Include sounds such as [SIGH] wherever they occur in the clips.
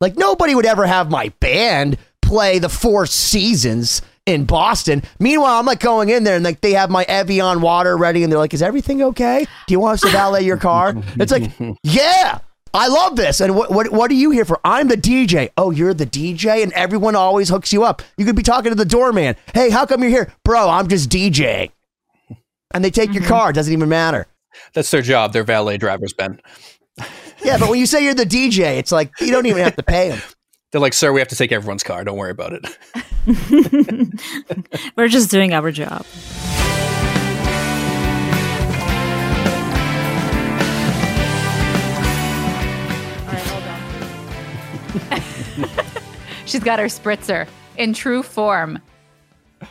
Like nobody would ever have my band play the Four Seasons in Boston. Meanwhile, I'm like going in there and like they have my Evian water ready and they're like, "Is everything okay? Do you want us to valet your car?" It's like, [LAUGHS] "Yeah." I love this. And what, what what are you here for? I'm the DJ. Oh, you're the DJ, and everyone always hooks you up. You could be talking to the doorman. Hey, how come you're here, bro? I'm just DJing. And they take your mm-hmm. car. It doesn't even matter. That's their job. They're valet drivers, Ben. Yeah, but when you say you're the DJ, it's like you don't even have to pay them. They're like, sir, we have to take everyone's car. Don't worry about it. [LAUGHS] We're just doing our job. All right, [LAUGHS] hold on. She's got her spritzer in true form.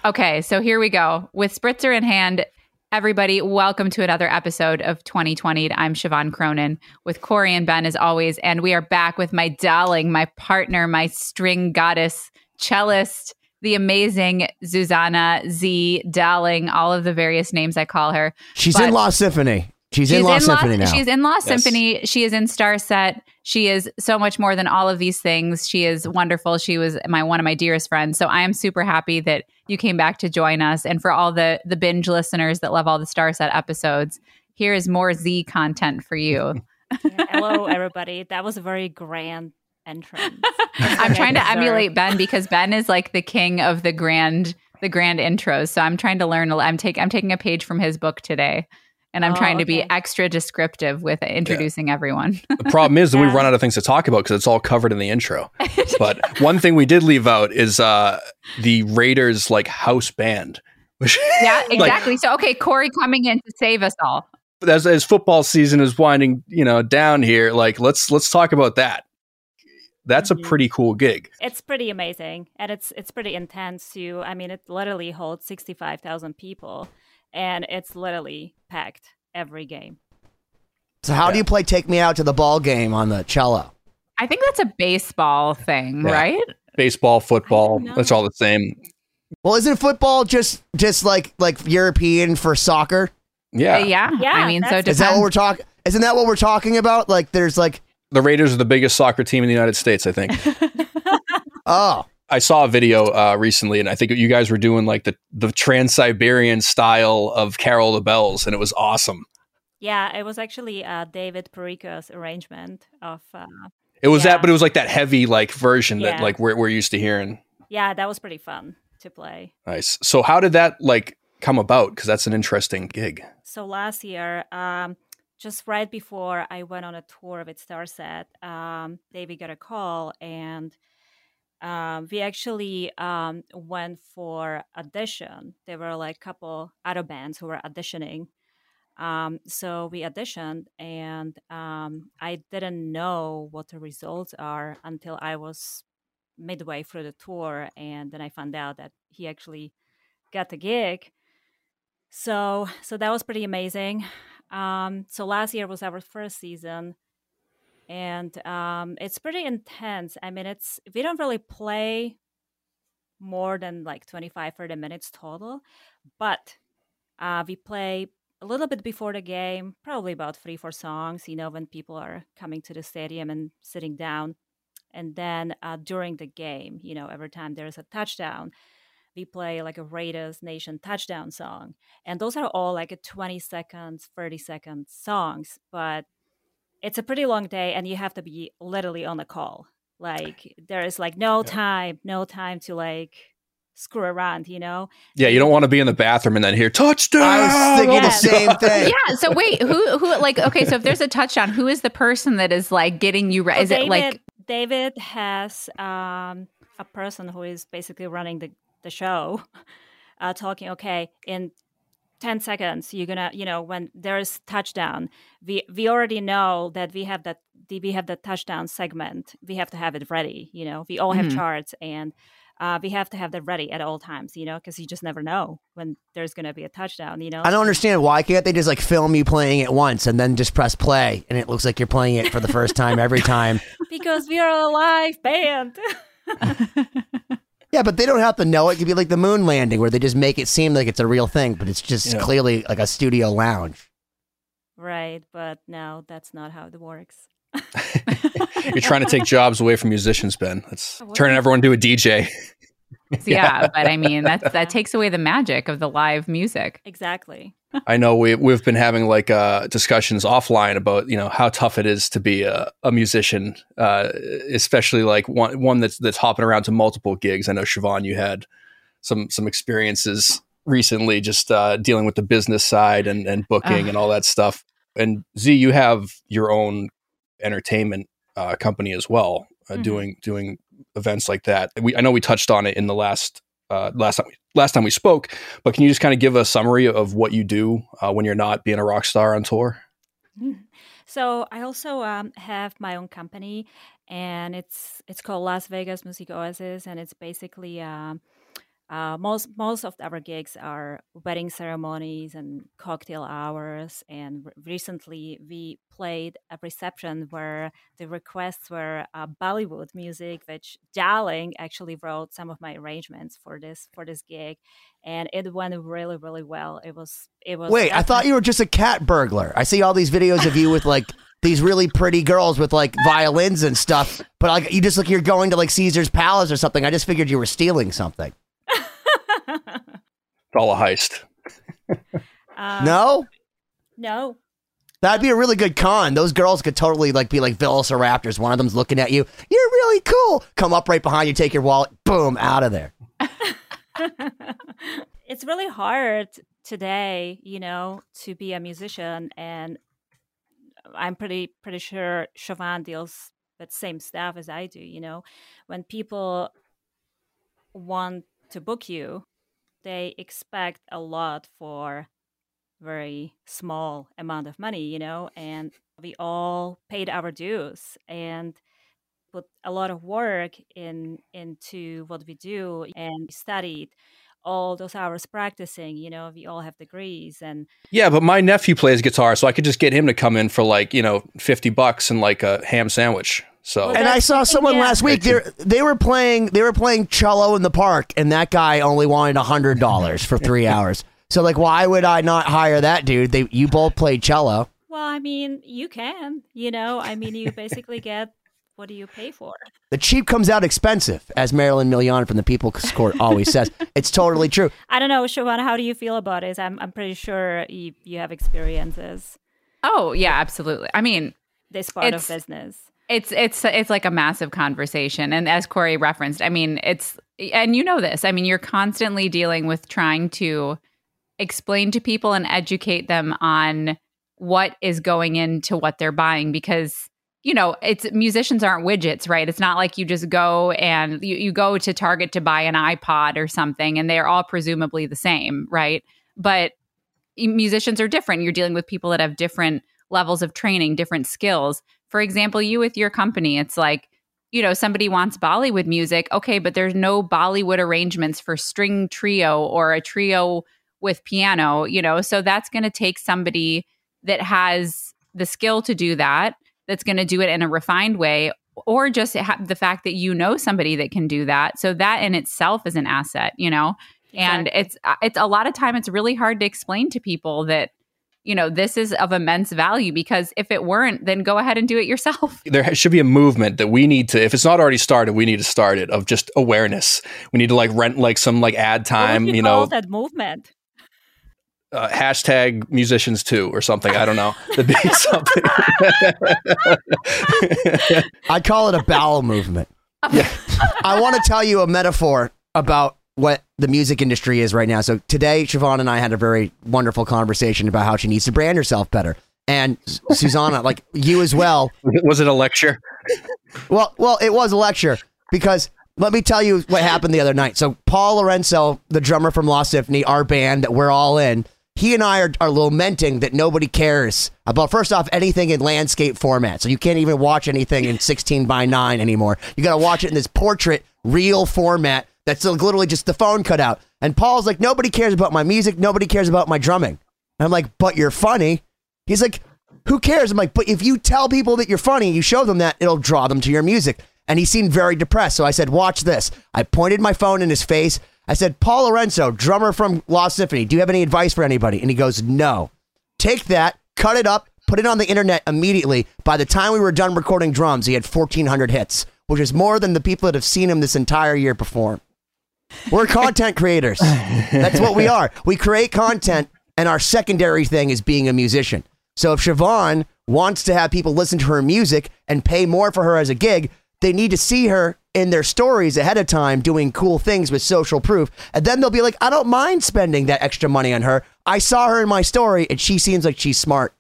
Okay, so here we go. With spritzer in hand, everybody, welcome to another episode of 2020. I'm Siobhan Cronin with Cory and Ben as always, and we are back with my darling, my partner, my string goddess, cellist, the amazing Zuzana Z Dowling, all of the various names I call her. She's But- in Lost Symphony. She's, She's in Lost Lost- Symphony now. She's in Lost Yes. Symphony. She is in Starset. She is so much more than all of these things. She is wonderful. She was my one of my dearest friends. So I am super happy that you came back to join us. And for all the the binge listeners that love all the Starset episodes, here is more Z content for you. [LAUGHS] Yeah, Hello, everybody. That was a very grand entrance. [LAUGHS] I'm trying to Deserve. emulate Ben because Ben is like the king of the grand the grand intros. So I'm trying to learn. I'm take I'm taking a page from his book today. And I'm Oh, trying to be extra descriptive with introducing everyone. The problem is that we [LAUGHS] Yeah. run out of things to talk about because it's all covered in the intro. [LAUGHS] But one thing we did leave out is uh, the Raiders like house band. Which, [LAUGHS] Yeah, like, exactly. so okay, Cory coming in to save us all. as as football season is winding, you know, down here, like let's let's talk about that. That's a Mhm. pretty cool gig. It's pretty amazing, and it's it's pretty intense too. I mean, it literally holds sixty five thousand people, and it's literally packed every game. so how do you play "Take Me Out to the Ball Game" on the cello? I think that's a baseball thing, Yeah. right? Baseball, football, that's all the same. Well, isn't football just just like like European for soccer? Yeah. Uh, yeah. Yeah, I mean, so it that's- Is that what we're talking? Isn't that what we're talking about? Like, there's like, The Raiders are the biggest soccer team in the United States, I think. [LAUGHS] oh, I saw a video uh, recently, and I think you guys were doing like the the Trans Siberian style of Carol the Bells, and it was awesome. Yeah, it was actually uh, David Perico's arrangement of. Uh, It was Yeah. that, but it was like that heavy like version that like we're we're used to hearing. yeah, that was pretty fun to play. Nice. So how did that like come about? Because that's an interesting gig. So last year, um, just right before I went on a tour with Starset, um, David got a call, and um, we actually um, went for audition. There were like a couple other bands who were auditioning. Um, so we auditioned, and um, I didn't know what the results are until I was midway through the tour, and then I found out that he actually got the gig. So so that was pretty amazing. Um, so last year was our first season, and um, it's pretty intense. I mean, it's we don't really play more than like 25 30 minutes total but uh, we play a little bit before the game probably about three four songs you know when people are coming to the stadium and sitting down and then uh, during the game you know every time there's a touchdown we play like a Raiders Nation touchdown song. And those are all like a 20 seconds, 30 second songs. But it's a pretty long day and you have to be literally on the call. Like there is like no time, no time to like screw around, you know? Yeah, you don't want to be in the bathroom and then hear touchdown. I was thinking the same thing. Yeah. So wait, who who like okay, so if there's a touchdown, who is the person that is like getting you right? Is So it like David, David has um, a person who is basically running the, the show, [LAUGHS] uh, talking, okay, in 10 seconds you're gonna you know when there's touchdown we we already know that we have that we have the touchdown segment. We have to have it ready you know? We all have Mhm. charts and uh, we have to have that ready at all times you know? Because you just never know when there's gonna be a touchdown you know? I don't understand why can't they just like film you playing it once and then just press play and it looks like you're playing it for the first time every time. [LAUGHS] because we are a live band [LAUGHS] Yeah, but they don't have to know it. It could be like the moon landing where they just make it seem like it's a real thing, but it's just Yeah. clearly like a studio lounge. right but no that's not how it works [LAUGHS] You're trying to take jobs away from musicians, Ben. That's What? turning everyone to a DJ. [LAUGHS] yeah, but I mean that that takes away the magic of the live music. exactly [LAUGHS] I know we we've been having like uh, discussions offline about you know how tough it is to be a, a musician, uh, especially like one one that's that's hopping around to multiple gigs. I know Siobhan, you had some some experiences recently, just uh, dealing with the business side and and booking Ugh. and all that stuff. And Z, you have your own entertainment uh, company as well, uh, Mhm. doing doing events like that. We I know we touched on it in the last uh, last time we, last time we spoke, but can you just kind of give a summary of what you do uh, when you're not being a rock star on tour? So I also um, have my own company, and it's it's called Las Vegas Music Oasis, and it's basically um, uh, most most of our gigs are wedding ceremonies and cocktail hours. And re- recently, we played a reception where the requests were uh, Bollywood music, which Darling actually wrote some of my arrangements for this for this gig, and it went really really well. It was it was. Wait, I thought you were just a cat burglar. I see all these videos of you with like these really pretty girls with like violins and stuff, but like you just look you're going to like Caesar's Palace or something. I just figured you were stealing something. It's all a heist. Um, no? no, That'd be a really good con. Those girls could totally like be like Velociraptors. One of them's looking at you. You're really cool. Come up right behind you, take your wallet, boom, out of there. [LAUGHS] it's really hard today, you know, to be a musician, and I'm pretty pretty sure Siobhan deals with same stuff as I do. You know, when people want to book you, they expect a lot for very small amount of money, you know, and we all paid our dues and put a lot of work in into what we do and we studied all those hours practicing you know we all have degrees and Yeah, but my nephew plays guitar, so I could just get him to come in for like you know fifty bucks and like a ham sandwich. So Well, And I saw someone yeah. last week. They they were playing they were playing cello in the park, and that guy only wanted hundred dollars for three [LAUGHS] hours. So like, why would I not hire that dude? They you both played cello. well i mean you can you know i mean you basically [LAUGHS] get what do you pay for The cheap comes out expensive, as Marilyn Milian from the People's Court always says. [LAUGHS] It's totally true. i don't know Siobhan, how do you feel about it i'm, I'm pretty sure you, you have experiences Oh yeah, absolutely. I mean, this part of business it's it's it's like a massive conversation, and as Cory referenced, I mean, it's and you know this. I mean, you're constantly dealing with trying to explain to people and educate them on what is going into what they're buying because you know it's musicians aren't widgets right? It's not like you just go and you, you go to target to buy an ipod or something and they're all presumably the same right? But musicians are different. You're dealing with people that have different levels of training different skills for example you with your company it's like you know somebody wants bollywood music okay but there's no bollywood arrangements for string trio or a trio with piano you know? So that's going to take somebody that has the skill to do that that's going to do it in a refined way or just ha- the fact that you know somebody that can do that. So that in itself is an asset you know? And it's uh, it's a lot of time it's really hard to explain to people that you know this is of immense value because if it weren't then go ahead and do it yourself. [LAUGHS] There should be a movement that we need to if it's not already started we need to start it of just awareness. We need to like rent like some like ad time would you call know. that movement? Uh, hashtag musicians too or something. I don't know. [LAUGHS] That'd be something. [LAUGHS] I call it a bowel movement. I want to tell you a metaphor about what the music industry is right now. So today, Siobhan and I had a very wonderful conversation about how she needs to brand herself better. And Zuzana, [LAUGHS] like you as well. was it a lecture Well, well, it was a lecture because let me tell you what happened the other night. So Paul Lorenzo, the drummer from Lost Symphony, our band that we're all in, he and I are, are lamenting that nobody cares about, first off, anything in landscape format. So you can't even watch anything in 16 by 9 anymore. You got to watch it in this portrait, real format that's literally just the phone cut out. And Paul's like, nobody cares about my music. Nobody cares about my drumming. And I'm like, but you're funny. He's like, who cares? I'm like, but if you tell people that you're funny, you show them that, it'll draw them to your music. And he seemed very depressed. So I said, watch this. I pointed my phone in his face. I said, Paul Lorenzo, drummer from Lost Symphony, do you have any advice for anybody? And he goes, no. Take that, cut it up, put it on the internet immediately. By the time we were done recording drums, he had 1,400 hits, which is more than the people that have seen him this entire year perform. We're content creators. That's what we are. We create content, and our secondary thing is being a musician. So if Siobhan wants to have people listen to her music and pay more for her as a gig, they need to see her in their stories ahead of time doing cool things with social proof. And then they'll be like, I don't mind spending that extra money on her. I saw her in my story and she seems like she's smart.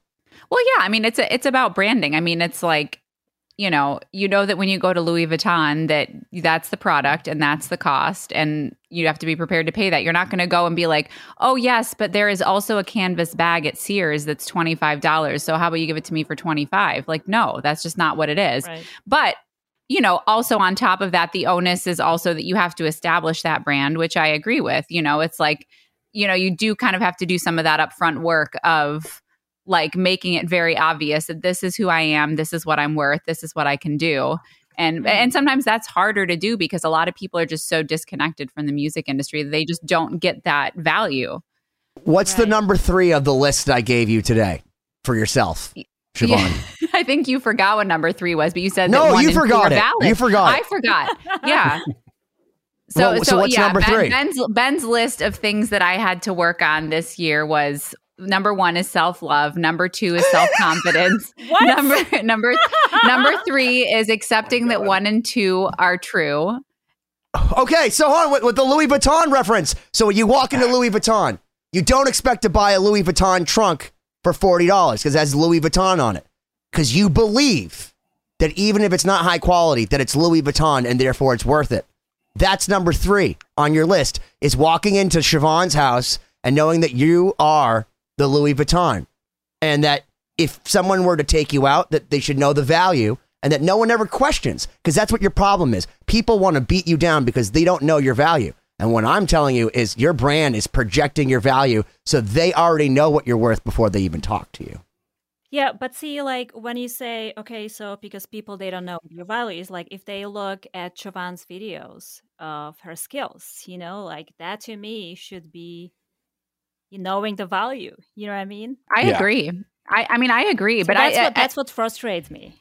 Well, yeah, I mean it's a, it's about branding. I mean, it's like you know, you know that when you go to Louis Vuitton that that's the product and that's the cost and you have to be prepared to pay that. You're not going to go and be like, "Oh, yes, but there is also a canvas bag at Sears that's $25. So how about you give it to me for 25?" Like, no, that's just not what it is. Right. But you know, also on top of that, the onus is also that you have to establish that brand, which I agree with. You know, it's like, you know, you do kind of have to do some of that upfront work of like making it very obvious that this is who I am, this is what I'm worth, this is what I can do. And mm-hmm. and sometimes that's harder to do because a lot of people are just so disconnected from the music industry that they just don't get that value. What's the number three of the list I gave you today for yourself, Siobhan? Yeah. [LAUGHS] I think you forgot what number three was, but you said No, that one you and forgot it. valid. You forgot I forgot. [LAUGHS] Yeah. So, Well, so so, what's yeah, number Ben- three? Ben's Ben's list of things that I had to work on this year was number one is self love. Number two is self confidence. [LAUGHS] Number number number [LAUGHS] three is accepting that one and two are true. Okay, so hold on with, with the Louis Vuitton reference. So when you walk into Louis Vuitton, you don't expect to buy a Louis Vuitton trunk for forty dollars because it has Louis Vuitton on it. Because you believe that even if it's not high quality, that it's Louis Vuitton and therefore it's worth it. That's number three on your list is walking into Siobhan's house and knowing that you are the Louis Vuitton. And that if someone were to take you out, that they should know the value and that no one ever questions because that's what your problem is. People want to beat you down because they don't know your value. And what I'm telling you is your brand is projecting your value so they already know what you're worth before they even talk to you. Yeah, but see, like when you say, okay, so because people they don't know your values, like if they look at Siobhan's videos of her skills, you know, like that to me should be knowing the value. You know what I mean? I Yeah. agree. I, I mean I agree, So but that's I, what I- that's what frustrates me.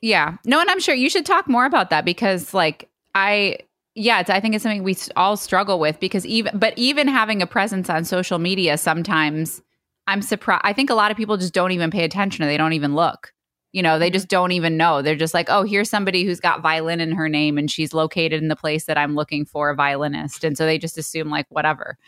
Yeah. No, and I'm sure you should talk more about that because, like, I, yeah, it's, I think it's something we all struggle with because even, but even having a presence on social media, sometimes I'm surprised. I think a lot of people just don't even pay attention or they don't even look. You know, they mm-hmm. just don't even know. They're just like, oh, here's somebody who's got violin in her name and she's located in the place that I'm looking for a violinist. And so they just assume, like, whatever,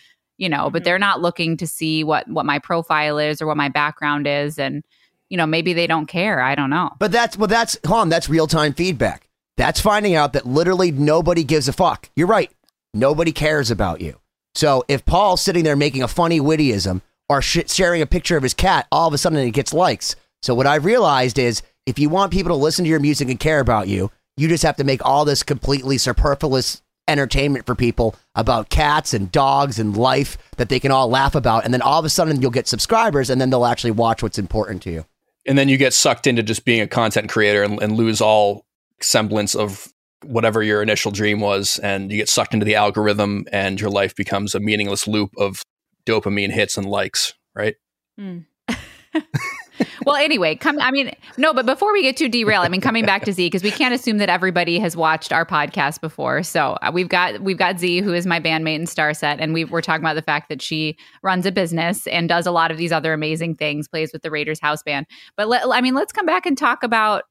you know, but Mhm. they're not looking to see what, what my profile is or what my background is. And, you know, maybe they don't care. I don't know. But that's well, that's hold on, that's real time feedback. That's finding out that literally nobody gives a fuck. You're right. Nobody cares about you. So if Paul's sitting there making a funny wittyism or sh- sharing a picture of his cat, all of a sudden it gets likes. So what I've realized is if you want people to listen to your music and care about you, you just have to make all this completely superfluous entertainment for people about cats and dogs and life that they can all laugh about. And then all of a sudden you'll get subscribers and then they'll actually watch what's important to you. and then you get sucked into just being a content creator and, and lose all semblance of whatever your initial dream was and you get sucked into the algorithm and your life becomes a meaningless loop of dopamine hits and likes right Mm. [LAUGHS] well, anyway, come. I mean, no, but before we get too derailed, I mean, coming back to Z because we can't assume that everybody has watched our podcast before. So uh, we've got we've got Z, who is my bandmate in Starset, and we we're talking about the fact that she runs a business and does a lot of these other amazing things, plays with the Raiders house band. But I mean, let's come back and talk about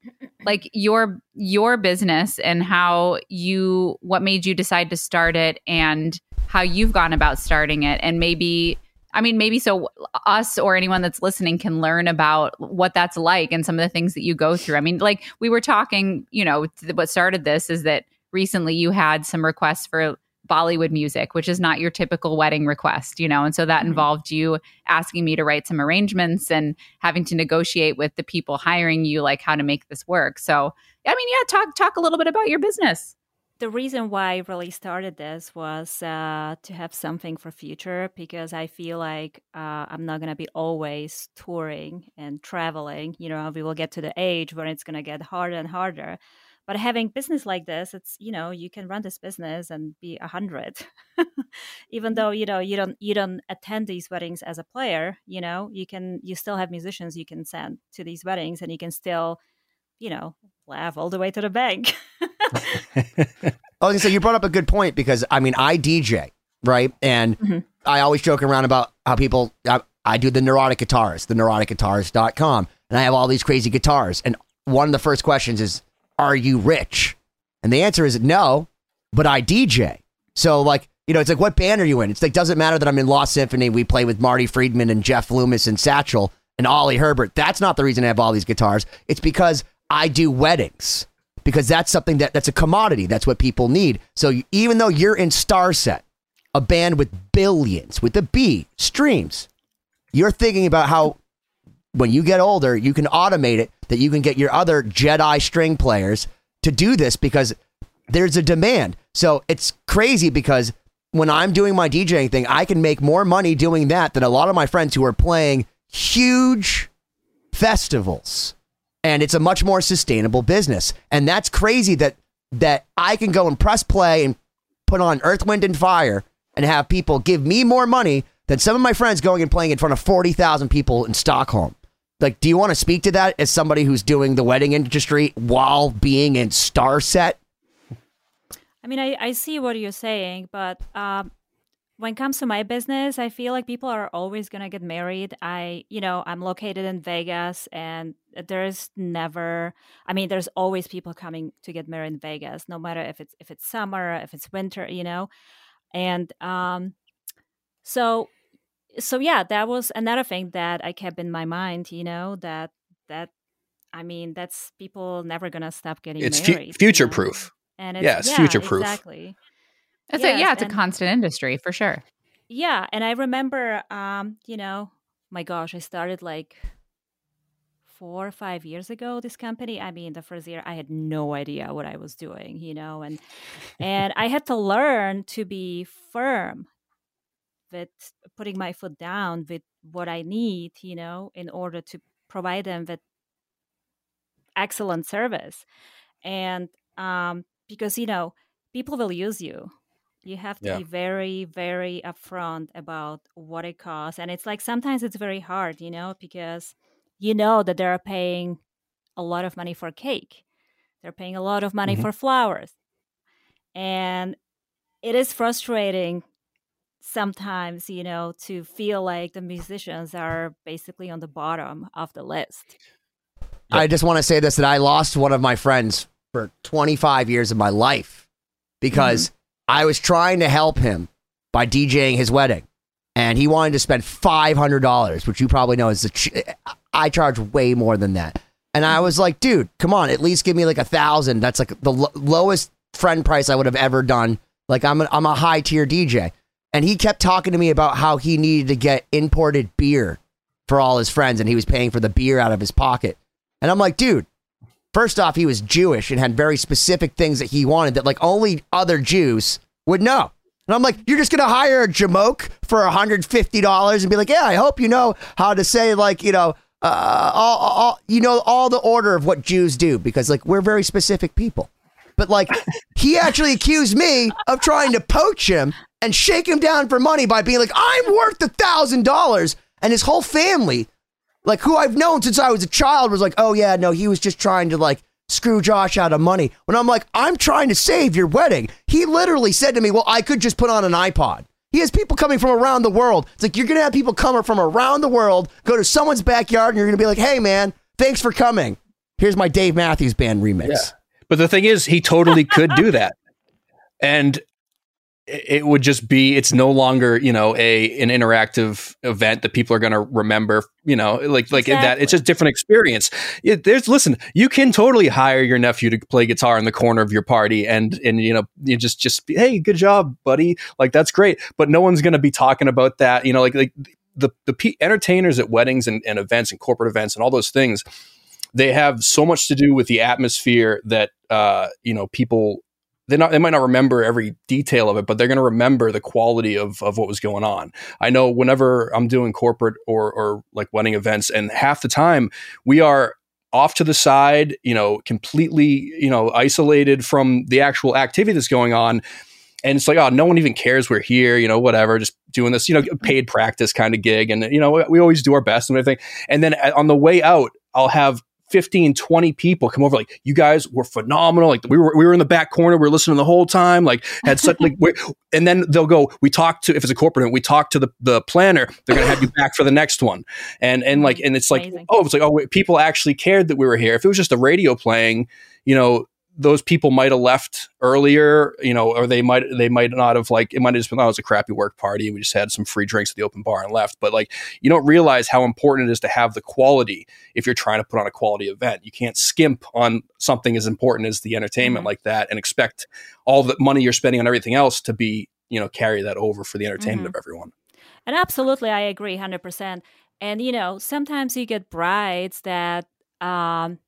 like your your business and how you what made you decide to start it and how you've gone about starting it and maybe I mean, maybe so us or anyone that's listening can learn about what that's like and some of the things that you go through. I mean, like we were talking, you know, what started this is that recently you had some requests for Bollywood music, which is not your typical wedding request, you know. And so that Mhm. involved you asking me to write some arrangements and having to negotiate with the people hiring you like how to make this work. So, I mean, yeah, talk talk a little bit about your business. The reason why I really started this was uh, to have something for future because I feel like uh, I'm not gonna be always touring and traveling. You know, we will get to the age where it's gonna get harder and harder. But having business like this, it's you know you can run this business and be a hundred, [LAUGHS] even though you know you don't you don't attend these weddings as a player. You know, you can you still have musicians you can send to these weddings, and you can still, you know, laugh all the way to the bank. [LAUGHS] [LAUGHS] Okay, so you brought up a good point because I mean I DJ right, and Mhm. I always joke around about how people I, I do the neurotic guitars, the neuroticguitars.com, and I have all these crazy guitars, and one of the first questions is, "Are you rich?" And the answer is no, but I DJ. So like you know, it's like what band are you in? It's like doesn't matter that I'm in Lost Symphony. We play with Marty Friedman and Jeff Loomis and Satchel and Oli Herbert. That's not the reason I have all these guitars. It's because I do weddings because that's something that that's a commodity. That's what people need. So you- even though you're in Starset, a band with billions with a B streams, you're thinking about how when you get older, you can automate it that you can get your other Jedi string players to do this because there's a demand. So it's crazy because when I'm doing my DJing thing, I can make more money doing that than a lot of my friends who are playing huge festivals. And it's a much more sustainable business. And that's crazy that that I can go and press play and put on Earth, Wind, and Fire and have people give me more money than some of my friends going and playing in front of 40,000 people in Stockholm. Like, do you want to speak to that as somebody who's doing the wedding industry while being in Starset? I mean, I, I see what you're saying, but um, when it comes to my business, I feel like people are always going to get married. I, you know, I'm located in Vegas and there's never, I mean, there's always people coming to get married in Vegas, no matter if it's, if it's summer, if it's winter, you know? And um, so, so yeah, that was another thing that I kept in my mind, you know, that, that, I mean, that's people never going to stop getting it's fu- married. you future know? proof. And it's, Yeah, it's future-proof. Exactly. It's a, Yes, yeah, it's a constant industry for sure. Yeah, and I remember, um, you know, my gosh, I started like four or five years ago. This company. I mean, the first year, I had no idea what I was doing, you know, and and I had to learn to be firm with putting my foot down with what I need, you know, in order to provide them with excellent service, and um, because you know, people will use you you have to Yeah. be very very upfront about what it costs and it's like sometimes it's very hard you know because you know that they're paying a lot of money for cake they're paying a lot of money Mhm. for flowers and it is frustrating sometimes you know to feel like the musicians are basically on the bottom of the list I just want to say this that I lost one of my friends for 25 years of my life because I was trying to help him by DJing his wedding. And he wanted to spend $500, which you probably know is the ch- I charge way more than that. And I was like, dude, come on, at least give me like a thousand. That's like the lo- lowest friend price I would have ever done. Like I'm a, I'm a high tier DJ. And he kept talking to me about how he needed to get imported beer for all his friends and he was paying for the beer out of his pocket. And I'm like, dude, first off, he was Jewish and had very specific things that he wanted that like only other Jews would know. And I'm like, you're just gonna hire a jamoke for $150 and be like, yeah, I hope you know how to say like, you know, uh, all, all, you know, all the order of what Jews do because like we're very specific people. But like, he actually accused me of trying to poach him and shake him down for money by being like, I'm worth a thousand dollars. And his whole family like who I've known since I was a child was like, oh yeah, no, he was just trying to like screw Josh out of money. When I'm like, I'm trying to save your wedding. He literally said to me, well, I could just put on an iPod. He has people coming from around the world. It's like you're gonna have people come from around the world, go to someone's backyard, and you're gonna be like, hey man, thanks for coming. Here's my Dave Matthews Band remix. Yeah. But the thing is, he totally could do that. And it would just be it's no longer you know a an interactive event that people are going to remember you know like like exactly. that it's just different experience it, there's listen you can totally hire your nephew to play guitar in the corner of your party and and you know you just just be, hey good job buddy like that's great but no one's going to be talking about that you know like like the the p- entertainers at weddings and, and events and corporate events and all those things they have so much to do with the atmosphere that uh, you know people they not they might not remember every detail of it, but they're going to remember the quality of of what was going on. I know whenever I'm doing corporate or or like wedding events, and half the time we are off to the side, you know, completely, you know, isolated from the actual activity that's going on. And it's like, oh, no one even cares we're here, you know, whatever, just doing this, you know, paid practice kind of gig. And, you know, we always do our best and everything. And then uh, on the way out, I'll have 15, 20 people come over like, you guys were phenomenal. Like we were, we were in the back corner. We were listening the whole time. Like had such like, [LAUGHS] and then they'll go, we talked to, if it's a corporate, we talk to the, the planner, they're going to have you back for the next one. And, and like, mm-hmm. and it's like, Amazing. oh, it's like, oh, wait, people actually cared that we were here. If it was just a radio playing, you know, those people might have left earlier, you know, or they might they might not have like it might have just been oh, it was a crappy work party. and We just had some free drinks at the open bar and left. But like you don't realize how important it is to have the quality if you're trying to put on a quality event. You can't skimp on something as important as the entertainment mm-hmm. like that and expect all the money you're spending on everything else to be, you know, carry that over for the entertainment mm-hmm. of everyone. And absolutely I agree 100%. And you know, sometimes you get brides that um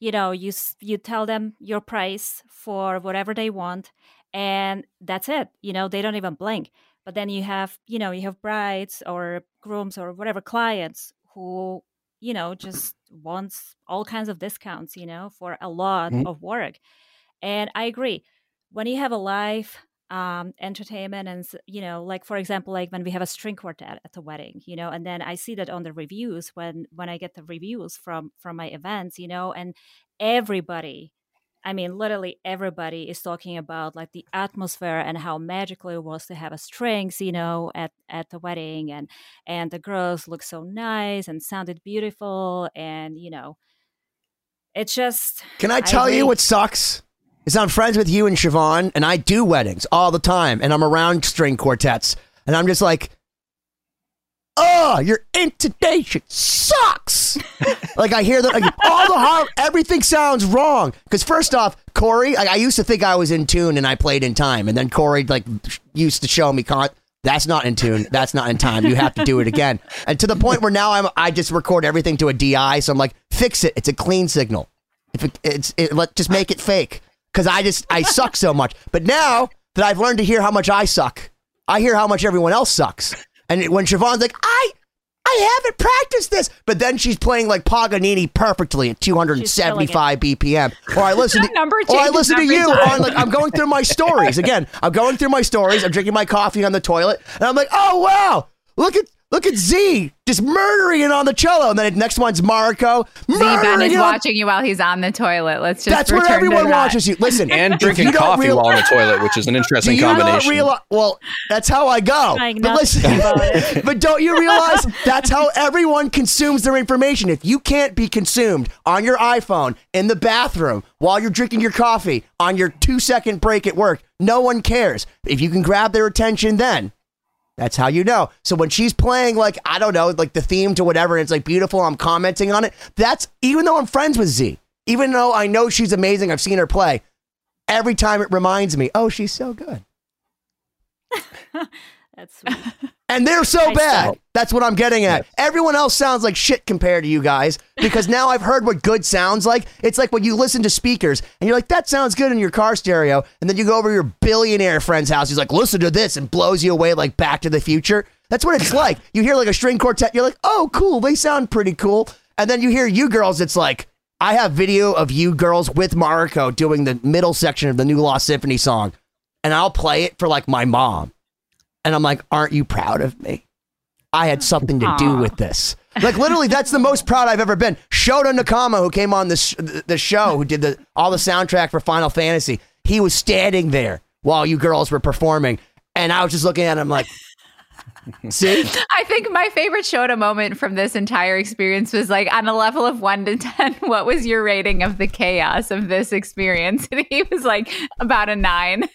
you know you you tell them your price for whatever they want and that's it you know they don't even blink but then you have you know you have brides or grooms or whatever clients who you know just wants all kinds of discounts you know for a lot mm-hmm. of work and i agree when you have a live um, entertainment and you know like for example like when we have a string quartet at the wedding you know and then i see that on the reviews when when i get the reviews from from my events you know and everybody i mean literally everybody is talking about like the atmosphere and how magical it was to have a strings you know at at the wedding and and the girls looked so nice and sounded beautiful and you know it's just can i tell I you what sucks is I'm friends with you and Siobhan, and I do weddings all the time, and I'm around string quartets, and I'm just like, oh, your intonation sucks. [LAUGHS] like I hear that like, all the harm, everything sounds wrong. Because first off, Cory, I, I, used to think I was in tune and I played in time, and then Cory like used to show me con. That's not in tune. That's not in time. You have to do it again. And to the point where now I'm I just record everything to a DI. So I'm like, fix it. It's a clean signal. If it, it's it, let just make it fake because I just I suck so much. But now that I've learned to hear how much I suck, I hear how much everyone else sucks. And when Siobhan's like, I I haven't practiced this, but then she's playing like Paganini perfectly at 275 BPM. Or I listen to [LAUGHS] or I listen to you time. on like I'm going through my stories again. I'm going through my stories. I'm drinking my coffee on the toilet, and I'm like, oh wow, look at Look at Z just murdering it on the cello, and then the next one's Mariko. Z Ben is watching you while he's on the toilet. Let's just that's where everyone watches you. Listen, [LAUGHS] and drinking coffee real- while on the toilet, which is an interesting do you combination. Not well, that's how I go. But listen, [LAUGHS] but don't you realize that's how everyone consumes their information? If you can't be consumed on your iPhone in the bathroom while you're drinking your coffee on your two second break at work, no one cares. If you can grab their attention, then that's how you know. So when she's playing, like, I don't know, like the theme to whatever, and it's like beautiful, I'm commenting on it. That's even though I'm friends with Z, even though I know she's amazing, I've seen her play, every time it reminds me, oh, she's so good. [LAUGHS] That's sweet. [LAUGHS] And they're so I bad. That's what I'm getting at. Yes. Everyone else sounds like shit compared to you guys because now I've heard what good sounds like. It's like when you listen to speakers and you're like, that sounds good in your car stereo. And then you go over to your billionaire friend's house. He's like, listen to this and blows you away like Back to the Future. That's what it's like. You hear like a string quartet. You're like, oh, cool. They sound pretty cool. And then you hear you girls. It's like, I have video of you girls with Mariko doing the middle section of the new Lost Symphony song. And I'll play it for like my mom and I'm like, aren't you proud of me? I had something to do with this. Like literally, that's the most proud I've ever been. Shota Nakama, who came on this the show, who did the all the soundtrack for Final Fantasy, he was standing there while you girls were performing, and I was just looking at him like, [LAUGHS] See? I think my favorite Shota moment from this entire experience was like on a level of one to [LAUGHS] 10, what was your rating of the chaos of this experience? And [LAUGHS] he was like about a nine.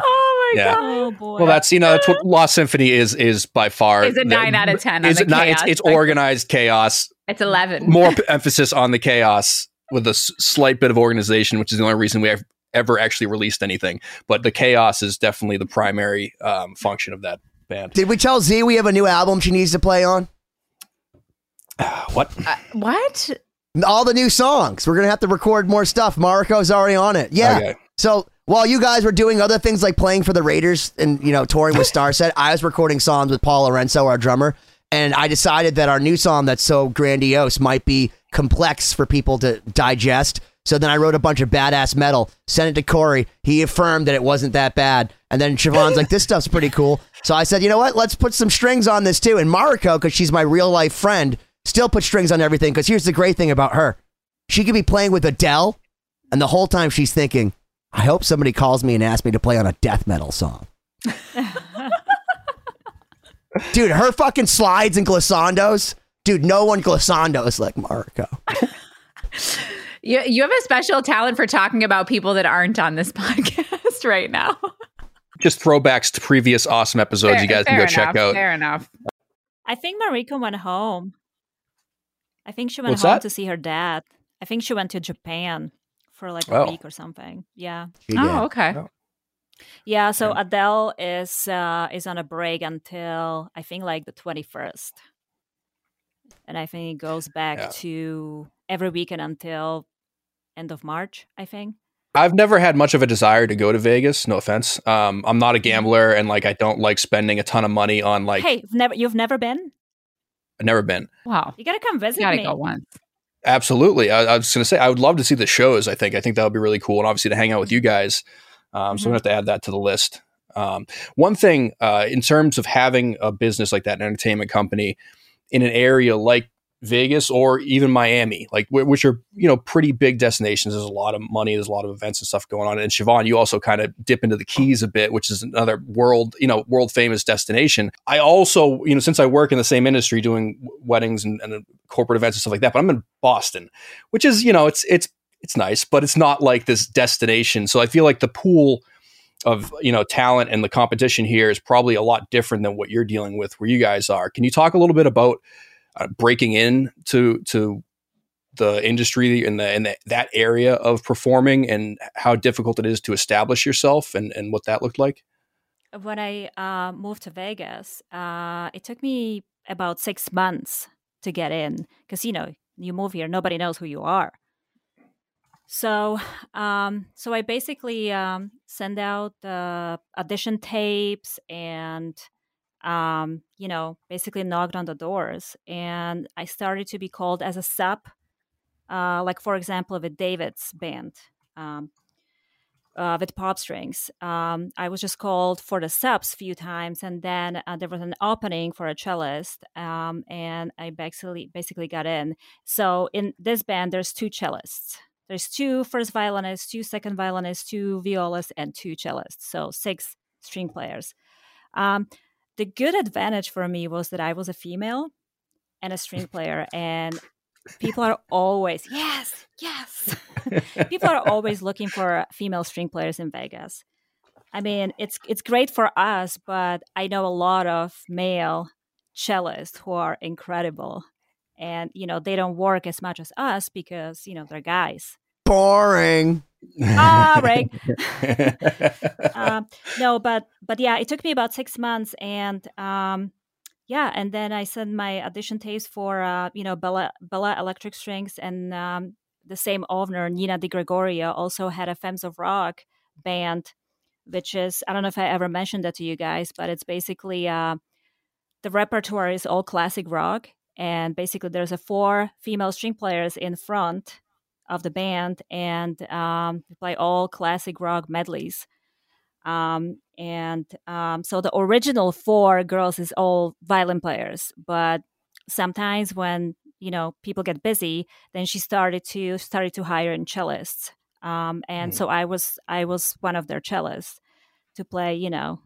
oh my Yeah. God. Oh boy. Well, that's you know that's what Lost Symphony is is by far. It's a the- nine out of 10 on Is the it not? It's, it's organized chaos. It's 11. More p- emphasis on the chaos with a s- slight bit of organization, which is the only reason we have ever actually released anything. But the chaos is definitely the primary um, function of that band. Did we tell Z we have a new album she needs to play on? [SIGHS] what? Uh, what? All the new songs. We're gonna have to record more stuff. Mariko's already on it. Yeah. Okay. So while you guys were doing other things like playing for the Raiders and you know touring with [LAUGHS] Starset, I was recording songs with Paul Lorenzo, our drummer, and I decided that our new song that's so grandiose might be complex for people to digest. So then I wrote a bunch of badass metal, sent it to Cory. He affirmed that it wasn't that bad. And then Siobhan's like, this stuff's pretty cool. So I said, you know what? Let's put some strings on this too. And Mariko, because she's my real life friend, still put strings on everything. Because here's the great thing about her she could be playing with Adele, and the whole time she's thinking, I hope somebody calls me and asks me to play on a death metal song. [LAUGHS] dude, her fucking slides and glissandos. Dude, no one glissandos like Mariko. [LAUGHS] You, you have a special talent for talking about people that aren't on this [LAUGHS] podcast right now. Just throwbacks to previous awesome episodes. Fair- you guys can fair go check out. Fair enough. I think Mariko went home. I think she went What's home that? to see her dad. I think she went to Japan for like a Oh. week or something. Yeah. She did. Oh, okay. Yeah, so Okay. Adele is uh is on a break until I think like the 21st. And I think it goes back Yeah. to every weekend until end of March, I think. I've never had much of a desire to go to Vegas. No offense. Um, I'm not a gambler, and like I don't like spending a ton of money on like. hey, you've never you've never been? I've never been. Wow. You gotta come visit You gotta me. go once. Absolutely. I, I was going to say I would love to see the shows. I think I think that would be really cool, and obviously to hang out with you guys. Um, So I'm going to have to add that to the list. Um, one thing uh, in terms of having a business like that, an entertainment company, in an area like Vegas or even Miami, like which are you know pretty big destinations. There's a lot of money. There's a lot of events and stuff going on. And Siobhan, you also kind of dip into the Keys a bit, which is another world you know world famous destination. I also you know since I work in the same industry doing weddings and, and corporate events and stuff like that, but I'm in Boston, which is you know it's it's it's nice, but it's not like this destination. So I feel like the pool of you know talent and the competition here is probably a lot different than what you're dealing with where you guys are. Can you talk a little bit about uh, breaking in to to the industry in the in the, that area of performing and how difficult it is to establish yourself and and what that looked like? when I uh, moved to Vegas, uh, it took me about six months to get in because you know you move here, nobody knows who you are. So, um, so I basically um, send out the audition tapes and, um, you know, basically knocked on the doors, and I started to be called as a sub, uh, like for example, with David's band. Um, uh, with pop strings. Um, I was just called for the subs a few times, and then uh, there was an opening for a cellist, um, and I basically basically got in. So in this band, there's two cellists. There's two first violinists, two second violinists, two violists, and two cellists. So six string players. Um, the good advantage for me was that I was a female and a string player, and people are always yes, yes. [LAUGHS] people are always looking for female string players in Vegas. I mean, it's it's great for us, but I know a lot of male cellists who are incredible, and you know they don't work as much as us because you know they're guys. Boring. Ah, right. [LAUGHS] um, no, but but yeah, it took me about six months, and um, yeah, and then I sent my audition tapes for uh, you know Bella Bella Electric Strings, and um, the same owner Nina Di Gregorio also had a Femmes of Rock band, which is I don't know if I ever mentioned that to you guys, but it's basically uh, the repertoire is all classic rock, and basically there's a four female string players in front of the band and um, we play all classic rock medleys. Um, and um, so the original four girls is all violin players, but sometimes when you know people get busy, then she started to started to hire in cellists. Um, and Mhm. so I was I was one of their cellists to play, you know,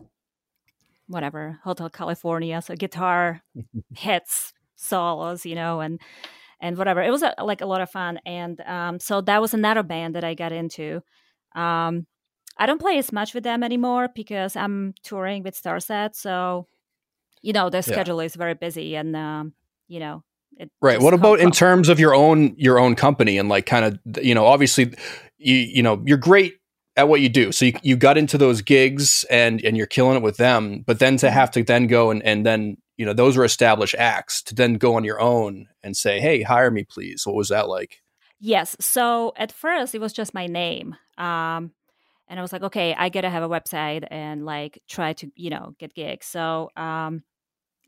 whatever Hotel California, so guitar [LAUGHS] hits, solos, you know, and and whatever. It was a, like a lot of fun, and um, so that was another band that I got into. Um, I don't play as much with them anymore because I'm touring with Starset, so you know the schedule yeah. is very busy, and um, you know it right. What about in terms of your own your own company and like kind of you know obviously you you know you're great at what you do. So you, you got into those gigs and and you're killing it with them, but then to mm-hmm. have to then go and and then you know those are established acts to then go on your own and say, "Hey, hire me please." What was that like? Yes. So at first it was just my name. Um and I was like, "Okay, I got to have a website and like try to, you know, get gigs." So um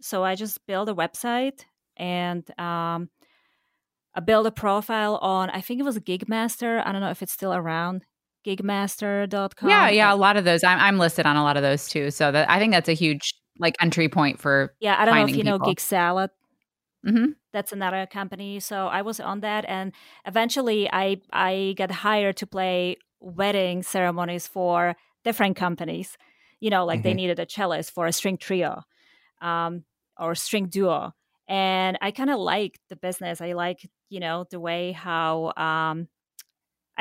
so I just built a website and um I built a profile on I think it was Gigmaster. I don't know if it's still around gigmaster.com. Yeah, yeah, a lot of those. I'm, I'm listed on a lot of those too. So that I think that's a huge like entry point for yeah. I don't know if you people. know GigSalad. Mm-hmm. That's another company. So I was on that, and eventually I I got hired to play wedding ceremonies for different companies. You know, like mm-hmm. they needed a cellist for a string trio, um, or string duo, and I kind of like the business. I like you know the way how um,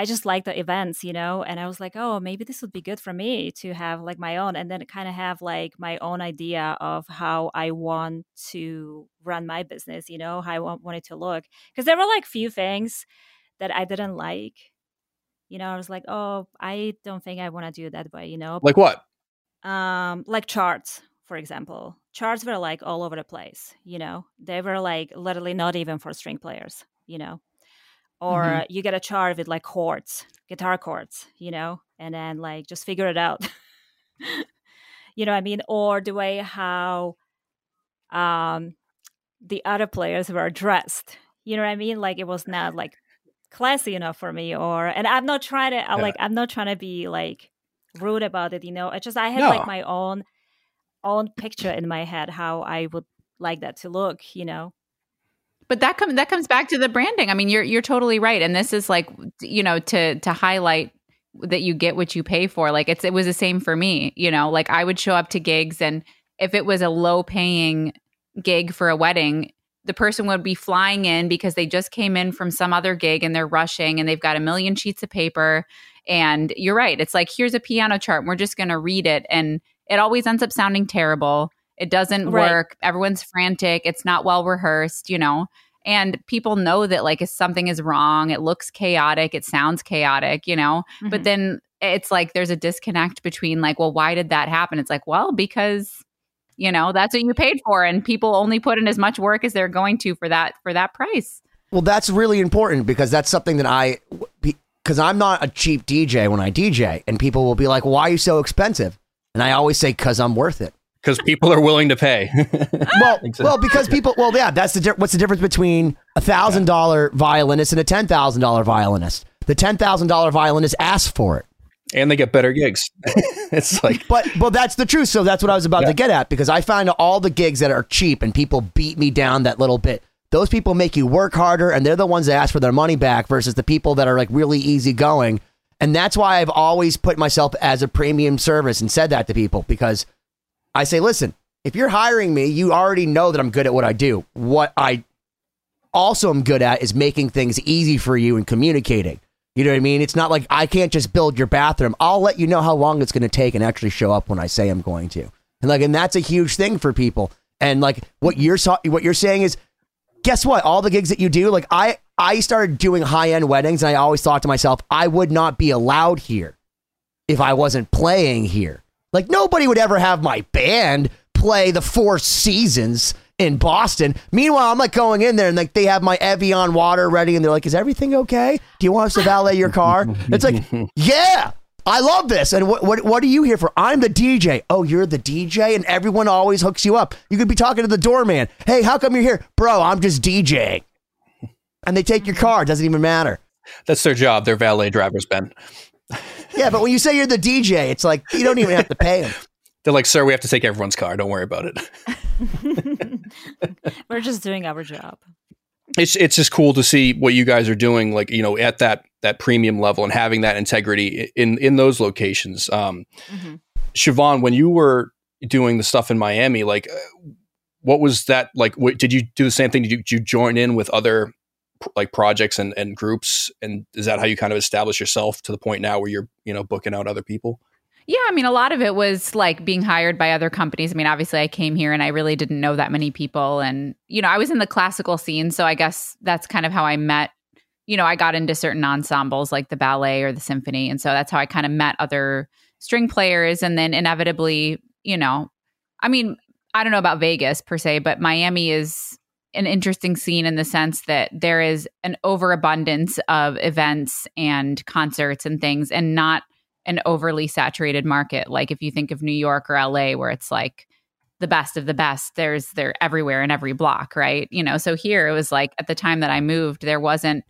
I just like the events, you know, and I was like, oh, maybe this would be good for me to have like my own, and then kind of have like my own idea of how I want to run my business, you know, how I want, want it to look. Because there were like few things that I didn't like, you know. I was like, oh, I don't think I want to do it that way, you know. Like what? Um, like charts, for example. Charts were like all over the place, you know. They were like literally not even for string players, you know or mm-hmm. you get a chart with like chords guitar chords you know and then like just figure it out [LAUGHS] you know what i mean or the way how um the other players were dressed you know what i mean like it was not like classy enough for me or and i'm not trying to yeah. like i'm not trying to be like rude about it you know it's just i had no. like my own own picture in my head how i would like that to look you know but that comes that comes back to the branding. I mean, you're you're totally right, and this is like you know to to highlight that you get what you pay for. Like it's it was the same for me. You know, like I would show up to gigs, and if it was a low paying gig for a wedding, the person would be flying in because they just came in from some other gig and they're rushing and they've got a million sheets of paper. And you're right. It's like, here's a piano chart. We're just going to read it. And it always ends up sounding terrible. It doesn't right. work. Everyone's frantic. It's not well rehearsed, you know. And people know that like if something is wrong, it looks chaotic, it sounds chaotic, you know. Mm-hmm. But then it's like there's a disconnect between like, well, why did that happen? It's like, well, because you know, that's what you paid for and people only put in as much work as they're going to for that for that price. Well, that's really important because that's something that I because I'm not a cheap DJ when I DJ, and people will be like, "Why are you so expensive?" And I always say, "Because I'm worth it." Because people are willing to pay. [LAUGHS] well, [LAUGHS] well, because people. Well, yeah, that's the. Di- what's the difference between a thousand dollar violinist and a ten thousand dollar violinist? The ten thousand dollar violinist asks for it, and they get better gigs. [LAUGHS] it's like, but well, that's the truth. So that's what I was about yeah. to get at because I find all the gigs that are cheap and people beat me down that little bit. Those people make you work harder, and they're the ones that ask for their money back versus the people that are like really easy going. And that's why I've always put myself as a premium service and said that to people because I say, listen, if you're hiring me, you already know that I'm good at what I do. What I also am good at is making things easy for you and communicating. You know what I mean? It's not like I can't just build your bathroom. I'll let you know how long it's going to take and actually show up when I say I'm going to. And like, and that's a huge thing for people. And like, what you're what you're saying is, guess what? All the gigs that you do, like I I started doing high end weddings, and I always thought to myself, I would not be allowed here if I wasn't playing here. Like nobody would ever have my band play the Four Seasons in Boston. Meanwhile, I'm like going in there and like they have my Evian water ready and they're like, "Is everything okay? Do you want us to valet your car?" It's like, [LAUGHS] "Yeah." I love this. And what, what what are you here for? I'm the DJ. Oh, you're the DJ, and everyone always hooks you up. You could be talking to the doorman. Hey, how come you're here, bro? I'm just DJing. And they take your car. It doesn't even matter. That's their job. They're valet drivers, Ben. Yeah, but when you say you're the DJ, it's like you don't even have to pay them. [LAUGHS] They're like, sir, we have to take everyone's car. Don't worry about it. [LAUGHS] We're just doing our job. It's it's just cool to see what you guys are doing, like you know, at that that premium level and having that integrity in in those locations. Um, mm-hmm. Siobhan, when you were doing the stuff in Miami, like uh, what was that like? What, did you do the same thing? Did you, did you join in with other like projects and, and groups? And is that how you kind of establish yourself to the point now where you're you know booking out other people? Yeah, I mean, a lot of it was like being hired by other companies. I mean, obviously, I came here and I really didn't know that many people. And, you know, I was in the classical scene. So I guess that's kind of how I met. You know, I got into certain ensembles like the ballet or the symphony. And so that's how I kind of met other string players. And then inevitably, you know, I mean, I don't know about Vegas per se, but Miami is an interesting scene in the sense that there is an overabundance of events and concerts and things and not an overly saturated market. Like if you think of New York or LA, where it's like the best of the best, there's they're everywhere in every block, right? You know, so here it was like at the time that I moved, there wasn't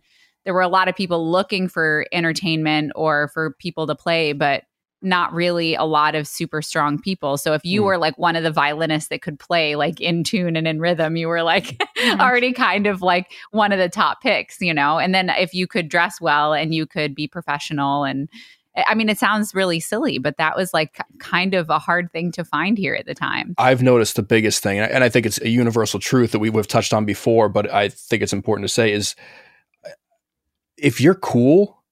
there were a lot of people looking for entertainment or for people to play, but not really a lot of super strong people. So if you mm. were like one of the violinists that could play like in tune and in rhythm, you were like [LAUGHS] mm. already kind of like one of the top picks, you know. And then if you could dress well and you could be professional and I mean, it sounds really silly, but that was like kind of a hard thing to find here at the time. I've noticed the biggest thing, and I think it's a universal truth that we, have touched on before, but I think it's important to say is if you're cool,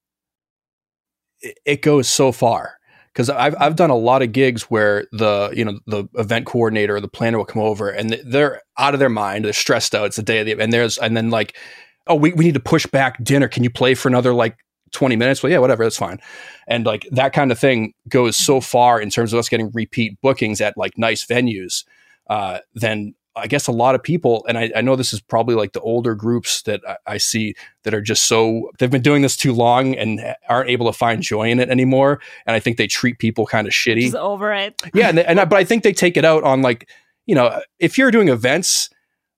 it goes so far. Because I've I've done a lot of gigs where the you know the event coordinator or the planner will come over and they're out of their mind, they're stressed out. It's the day of the and there's and then like, oh we, we need to push back dinner. Can you play for another like 20 minutes. Well, yeah, whatever, that's fine. And like that kind of thing goes so far in terms of us getting repeat bookings at like nice venues. Uh, then I guess a lot of people, and I, I, know this is probably like the older groups that I, I, see that are just so they've been doing this too long and aren't able to find joy in it anymore. And I think they treat people kind of shitty. Just over it. Yeah, and, and I, but I think they take it out on like you know if you're doing events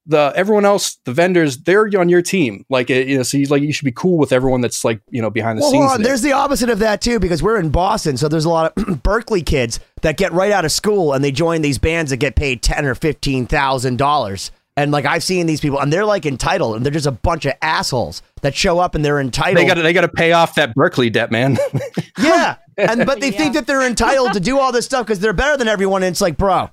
the everyone else, the vendors, they're on your team. Like you know, so you like you should be cool with everyone that's like you know behind the well, scenes. There. There's the opposite of that too, because we're in Boston, so there's a lot of [CLEARS THROAT] Berklee kids that get right out of school and they join these bands that get paid ten or fifteen thousand dollars. And like I've seen these people, and they're like entitled, and they're just a bunch of assholes that show up and they're entitled. They got they got to pay off that Berklee debt, man. yeah, [LAUGHS] and but they yeah. think that they're entitled to do all this stuff because they're better than everyone. And it's like, bro,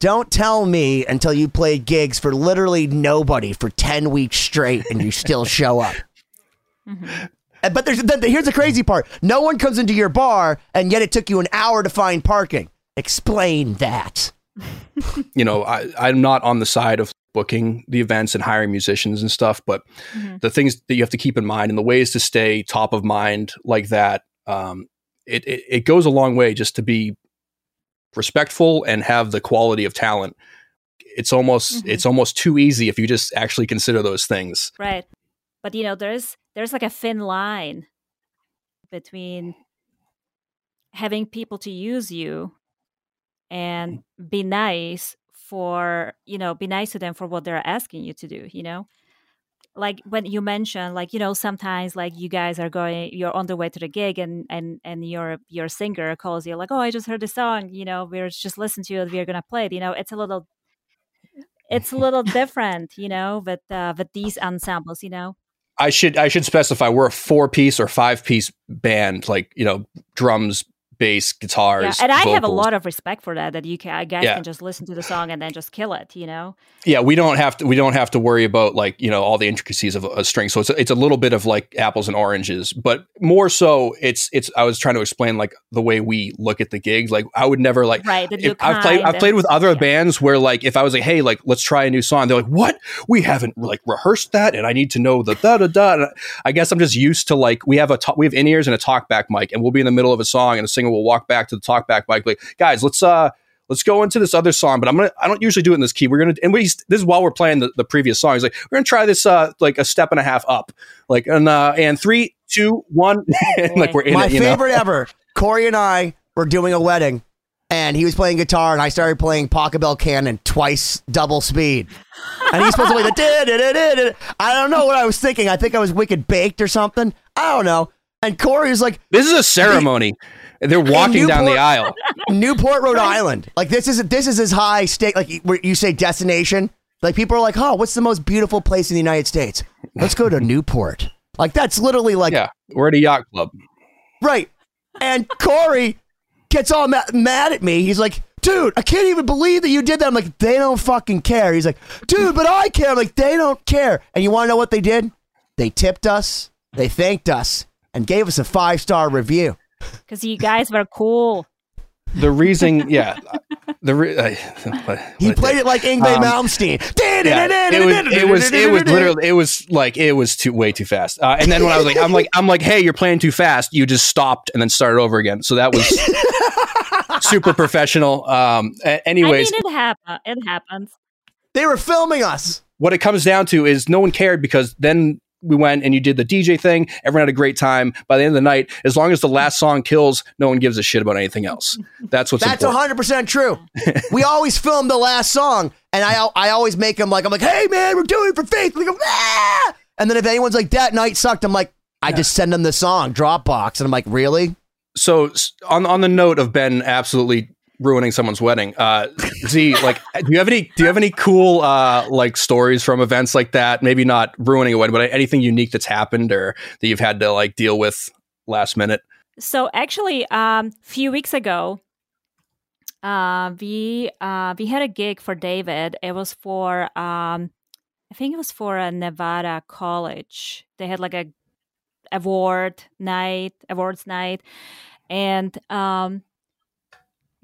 don't tell me until you play gigs for literally nobody for 10 weeks straight and you still show up. Mm-hmm. But there's here's the crazy part. No one comes into your bar and yet it took you an hour to find parking. Explain that. you know, I, I'm not on the side of booking the events and hiring musicians and stuff, but mm-hmm. the things that you have to keep in mind and the ways to stay top of mind like that, um, it, it, it goes a long way just to be respectful and have the quality of talent it's almost mm-hmm. it's almost too easy if you just actually consider those things. Right. But you know there's there's like a thin line between having people to use you and be nice for you know be nice to them for what they're asking you to do you know like when you mentioned like you know sometimes like you guys are going you're on the way to the gig and and and your your singer calls you like oh i just heard the song you know we're just listening to it we're gonna play it you know it's a little it's a little [LAUGHS] different you know with uh with these ensembles you know? I should i should specify we're a four piece or five piece band like you know drums bass, guitars. Yeah, and I vocals. have a lot of respect for that. That you can, guys yeah. can just listen to the song and then just kill it. You know. Yeah, we don't have to. We don't have to worry about like you know all the intricacies of a string. So it's a, it's a little bit of like apples and oranges, but more so it's it's. I was trying to explain like the way we look at the gigs. Like I would never like. Right. If, I've played. I've played with other yeah. bands where like if I was like, hey, like let's try a new song. They're like, what? We haven't like rehearsed that, and I need to know the da da da. I guess I'm just used to like we have a we have in ears and a talkback mic, and we'll be in the middle of a song, and a singer will walk back to the talk back mic, like, guys, let's uh let's go into this other song, but I'm gonna I don't usually do it in this key. We're gonna and we this is while we're playing the, the previous song. He's like, we're gonna try this uh like a step and a half up. Like and uh and three, two, one, [LAUGHS] and like we're in My it, favorite know? ever. Cory and I were doing a wedding and he was playing guitar and I started playing Pachelbel Canon twice double speed. And he's supposed to play the [LAUGHS] did it I don't know what I was thinking. I think I was wicked baked or something. I don't know. And Cory was like, "This is a ceremony." They're walking Newport, down the aisle. [LAUGHS] Newport, Rhode Island. Like this is this is as high stake. Like where you say destination. Like people are like, oh, what's the most beautiful place in the United States? Let's go to Newport. Like that's literally like yeah, we're at a yacht club, right? And Cory gets all ma- mad at me. He's like, dude, I can't even believe that you did that. I'm like, they don't fucking care. He's like, dude, but I care. I'm like, they don't care. And you want to know what they did? They tipped us, they thanked us, and gave us a five star review. Because you guys were cool. The reason, yeah, the re- uh, [LAUGHS] what- He what played the- it like Yngwie Um, Malmsteen. Yeah, it was it was it was literally it was like it was too way too fast. Uh, and then when I was like I'm like I'm like hey you're playing too fast. You just stopped and then started over again. So that was [LAUGHS] super professional. Um, a- anyways, I mean, it happens. It happens. They were filming us. what it comes down to is no one cared because then we went and you did the DJ thing. Everyone had a great time. By the end of the night, as long as the last song kills, no one gives a shit about anything else. That's what's That's 100% true. [LAUGHS] we always film the last song, and I I always make them like, I'm like, hey, man, we're doing it for faith. We go, ah! And then if anyone's like, that night sucked, I'm like, I just send them the song, Dropbox. And I'm like, really? so on on the note of Ben absolutely ruining someone's wedding, uh, Z, like, [LAUGHS] do you have any do you have any cool uh, like stories from events like that? Maybe not ruining a wedding, but anything unique that's happened or that you've had to like deal with last minute. So actually, um, few weeks ago, uh, we uh, we had a gig for David. It was for um, I think it was for a Nevada college. They had like a award night, awards night, and um,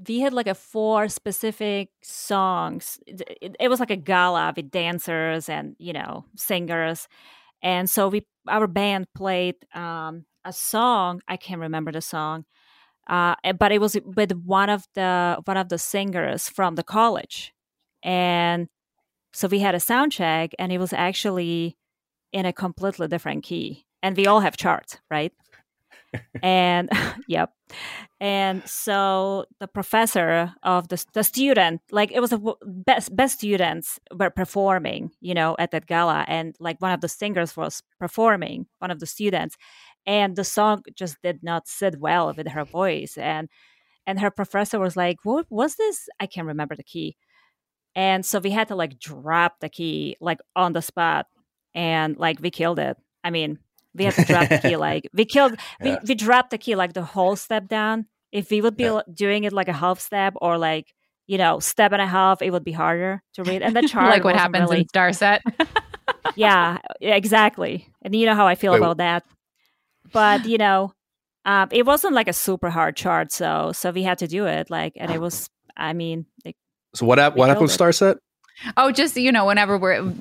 we had like a four specific songs. It, was like a gala with dancers and you know singers, and so we our band played um, a song. I can't remember the song, uh, but it was with one of the one of the singers from the college, and so we had a sound check, and it was actually in a completely different key. And we all have charts, right? And [LAUGHS] yep. And so the professor of the, the student like it was the best best students were performing you know at that gala and like one of the singers was performing one of the students and the song just did not sit well with her voice and and her professor was like what was this? I can't remember the key. And so we had to like drop the key like on the spot and like we killed it. I mean we had to drop the key [LAUGHS] like we killed we, Yeah. we dropped the key like the whole step down if we would be Yeah. doing it like a half step or like you know step and a half it would be harder to read and the [LAUGHS] chart like what happens really in Starset. [LAUGHS] yeah exactly and you know how i feel Wait, about that but you know um, it wasn't like a super hard chart so so we had to do it like and it was i mean like, So what hap- what happened with killed Starset? Oh, just you know, whenever we're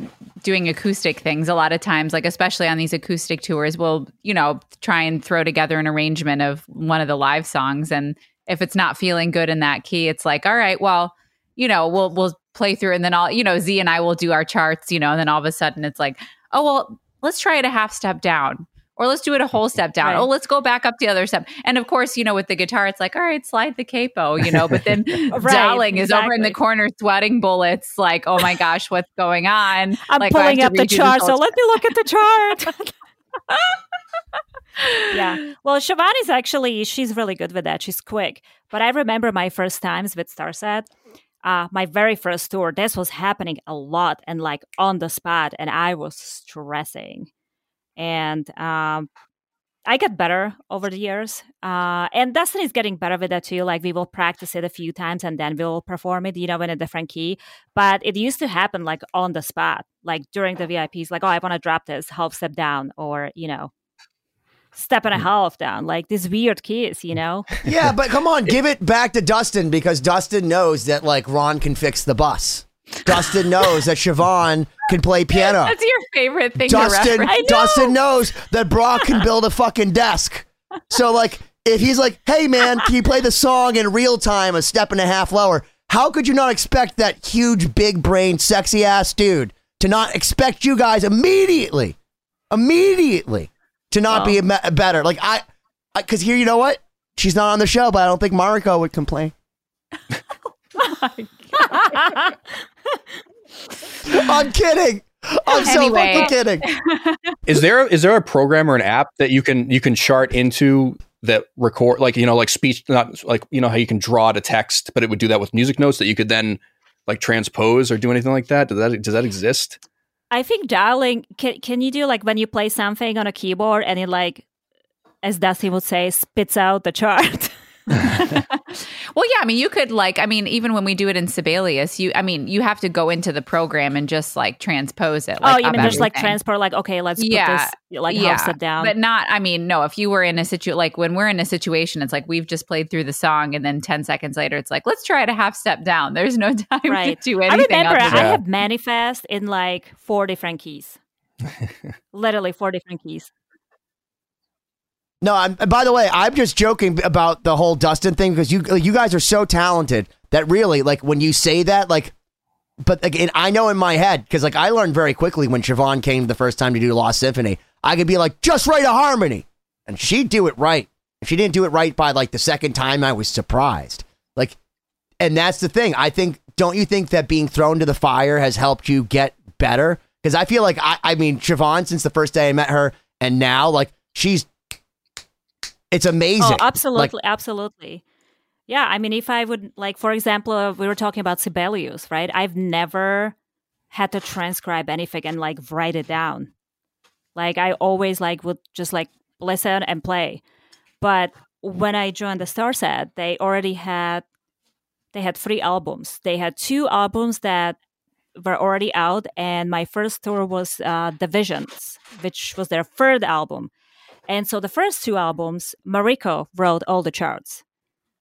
doing acoustic things, a lot of times, like especially on these acoustic tours, we'll you know try and throw together an arrangement of one of the live songs, and if it's not feeling good in that key, it's like, all right, well, you know, we'll we'll play through, and then I'll you know Z and I will do our charts, you know, and then all of a sudden it's like, oh well, let's try it a half step down. Or let's do it a whole step down. Right. Oh, let's go back up the other step. And of course, you know, with the guitar, it's like, all right, slide the capo, you know. But then [LAUGHS] [LAUGHS] Right, Dowling is over in the corner sweating bullets, like, oh my gosh, what's going on? [LAUGHS] i'm like, pulling up the chart so let me look at the chart yeah. Well, Siobhan's actually she's really good with that. She's quick. But I remember my first times with Starset. Uh, my very first tour, this was happening a lot and like on the spot, and I was stressing. And um, I get better over the years. Uh, and is getting better with that too. Like we will practice it a few times and then we'll perform it, you know, in a different key. But it used to happen like on the spot, like during the VIPs, like, oh, I want to drop this half step down or, you know, step and a half down, like these weird keys, you know? [LAUGHS] Yeah, but come on, [LAUGHS] give it back to Dustin because Dustin knows that like Ron can fix the bus. Dustin knows that Siobhan can play piano. That's your favorite thing to Dustin, reference. Know. Dustin knows that Brock can build a fucking desk. So like, if he's like, "Hey man, can you play the song in real time, a step and a half lower?" How could you not expect that huge, big brain, sexy ass dude to not expect you guys immediately, immediately to not be a me- better? Like I, because here, you know what? She's not on the show, but I don't think Mariko would complain. [LAUGHS] Oh I'm kidding. I'm so Anyway. fucking kidding. [LAUGHS] Is there is there a program or an app that you can you can chart into that record like you know like speech not like you know how you can draw to text but it would do that with music notes that you could then like transpose or do anything like that does that does that exist I think dialing, can, can you do like when you play something on a keyboard and it like, as Dusty would say, spits out the chart? [LAUGHS] [LAUGHS] well, yeah, I mean, you could like, I mean, even when we do it in Sibelius, you, I mean, you have to go into the program and just like transpose it. Like, oh, you mean there's like transport, like okay, let's Yeah, put this like yeah, half step down. But not, I mean, no, if you were in a situation, like when we're in a situation, it's like we've just played through the song and then 10 seconds later, it's like, let's try it a half step down. There's no [LAUGHS] time right. to do anything. I remember else. I have manifest in like four different keys. [LAUGHS] Literally four different keys. No, I'm, by the way, I'm just joking about the whole Dustin thing because you you guys are so talented that really, like, when you say that, like, but again, I know in my head because like I learned very quickly when Siobhan came the first time to do Lost Symphony, I could be like, just write a harmony, and she'd do it right. If she didn't do it right by like the second time, I was surprised. Like, and that's the thing. I think, don't you think that being thrown to the fire has helped you get better? Because I feel like I, I mean, Siobhan, since the first day I met her, and now like she's it's amazing. Oh, Like, absolutely, absolutely. Yeah, I mean, if I would like, for example, uh, we were talking about Sibelius, right? I've never had to transcribe anything and like write it down. Like I always like would just like listen and play. But when I joined the Starset, they already had they had three albums. They had two albums that were already out, and my first tour was uh, Divisions, which was their third album. And so the first two albums, Mariko wrote all the charts.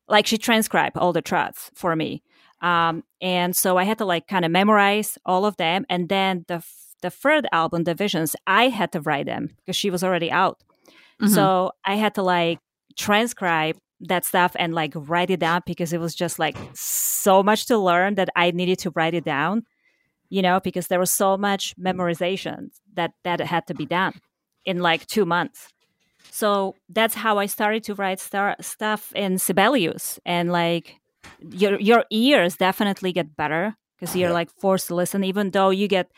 Like she transcribed all the charts for me. Um, and so I had to like kind of memorize all of them. And then the f- the third album, Divisions, I had to write them because she was already out. Mhm. So I had to like transcribe that stuff and like write it down because it was just like so much to learn that I needed to write it down, you know, because there was so much memorization that that had to be done in like two months. So that's how I started to write star- stuff in Sibelius, and like your your ears definitely get better because you're like forced to listen, even though you get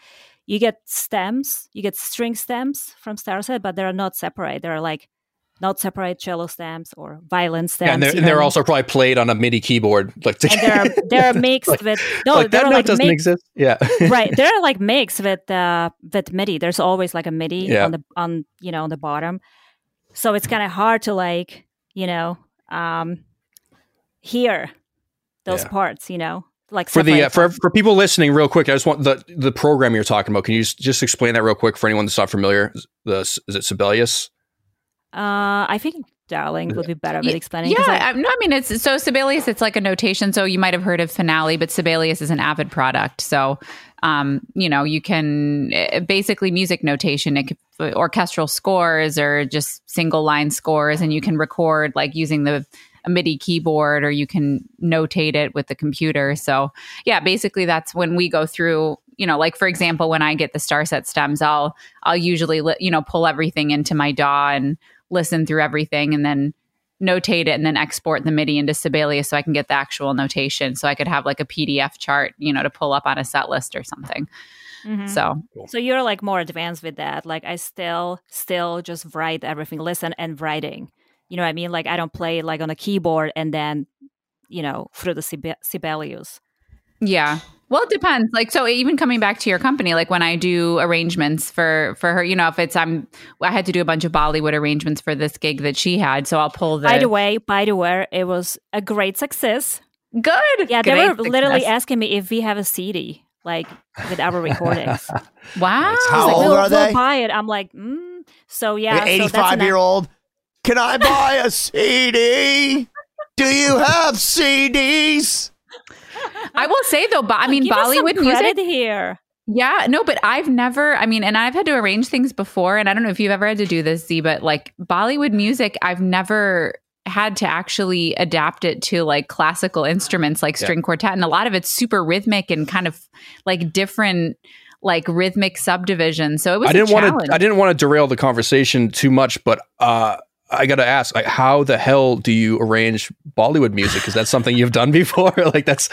you get stems, you get string stems from Starset, but they're not separate. They're like not separate cello stems or violin stems. Yeah, and they're, and they're also probably played on a MIDI keyboard, like to and they're they're [LAUGHS] mixed Like- with no, like that note like doesn't mixed, exist. Yeah, right. [LAUGHS] They're like mixed with uh with MIDI. There's always like a MIDI Yeah. on the on you know on the bottom, so it's kind of hard to like you know um hear those Yeah. parts. You know, like for the uh, for for people listening, real quick, I just want the the program you're talking about. Can you just, just explain that real quick for anyone that's not familiar? The is it Sibelius? Uh, I think Darling would be better at explaining. Yeah, I- I, no, I mean it's so Sibelius. It's like a notation. So you might have heard of Finale, but Sibelius is an Avid product. So, um, you know, you can eh, basically music notation, it could, orchestral scores or just single line scores, and you can record like using the a MIDI keyboard or you can notate it with the computer. So yeah, basically that's when we go through. You know, like for example, when I get the Starset stems, I'll I'll usually li- you know pull everything into my DAW and listen through everything, and then notate it and then export the MIDI into Sibelius so I can get the actual notation. So I could have like a PDF chart, you know, to pull up on a set list or something. Mhm. So So you're like more advanced with that. Like I still still just write everything, listen and writing. You know what I mean? Like I don't play like on a keyboard and then, you know, through the Sibelius. yeah. Well, it depends. Like, so even coming back to your company, like when I do arrangements for for her, you know, if it's I'm I had to do a bunch of Bollywood arrangements for this gig that she had, so I'll pull the By the way, by the way, it was a great success. good. Yeah, they Great were literally asking me if we have a CD, like with our recordings. [LAUGHS] wow. How like, old we'll, are we'll they? buy it. I'm like, mm. so yeah. An 85 an- year old. Can I buy a CD? Do you have CDs? [LAUGHS] I will say though, but I mean, Give us some Bollywood music. here. Yeah, no, but I've never, I mean, and I've had to arrange things before, and I don't know if you've ever had to do this, Z, but like Bollywood music, I've never had to actually adapt it to like classical instruments like Yeah. string quartet. And a lot of it's super rhythmic and kind of like different like rhythmic subdivisions. So it was I didn't want to. I didn't want to derail the conversation too much, but uh, I got to ask, like, how the hell do you arrange Bollywood music? Is that something you've done [LAUGHS] before? [LAUGHS] like, that's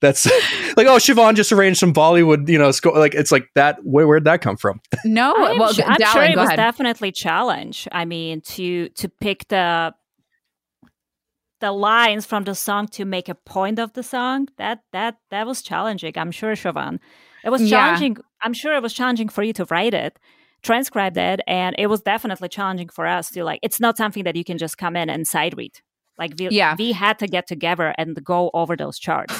that's [LAUGHS] like, oh, Siobhan just arranged some Bollywood, you know, sco- like it's like that. Where where'd that come from? no, I'm, well, su- I'm Dallin, sure it was ahead. definitely challenge. I mean, to to pick the the lines from the song to make a point of the song that that that was challenging. I'm sure, Siobhan. It was Yeah. challenging. I'm sure it was challenging for you to write it, transcribe it, and it was definitely challenging for us to like. It's not something that you can just come in and side read. Like we, Yeah. we had to get together and go over those charts.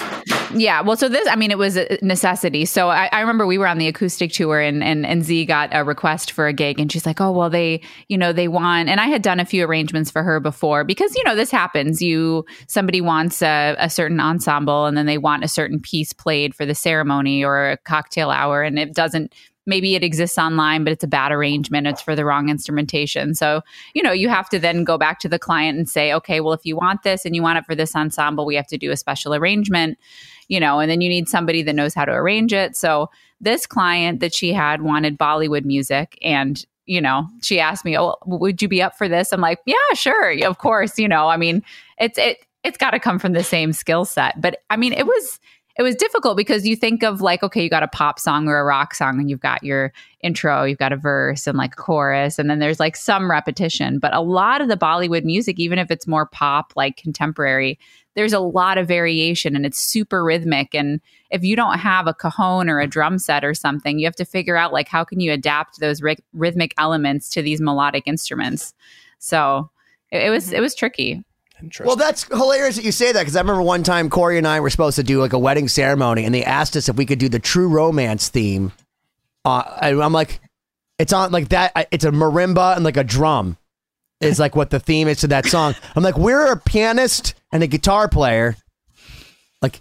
Yeah, well, so this, I mean, it was a necessity. So I, I remember we were on the acoustic tour, and and and Z got a request for a gig, and she's like, "Oh, well, they, you know, they want." And I had done a few arrangements for her before because you know this happens. You somebody wants a, a certain ensemble, and then they want a certain piece played for the ceremony or a cocktail hour, and it doesn't. Maybe it exists online, but it's a bad arrangement. It's for the wrong instrumentation. So, you know, you have to then go back to the client and say, okay, well, if you want this and you want it for this ensemble, we have to do a special arrangement you know, and then you need somebody that knows how to arrange it. So this client that she had wanted Bollywood music and you know, she asked me, "Oh, would you be up for this?" I'm like, "Yeah, sure. Of course, you know. I mean, it's it it's got to come from the same skill set." But I mean, it was it was difficult because you think of like, okay, you got a pop song or a rock song and you've got your intro, you've got a verse and like a chorus and then there's like some repetition, but a lot of the Bollywood music even if it's more pop like contemporary, there's a lot of variation and it's super rhythmic. And if you don't have a cajon or a drum set or something you have to figure out like how can you adapt those ry- rhythmic elements to these melodic instruments? So it, it was mm-hmm. it was tricky Interesting. Well, that's hilarious that you say that because I remember one time Cory and I were supposed to do like a wedding ceremony, and they asked us if we could do the True Romance theme. Uh, I'm like, it's on like that. It's a marimba and like a drum is like what the theme is to that song. I'm like, we're a pianist and a guitar player. Like,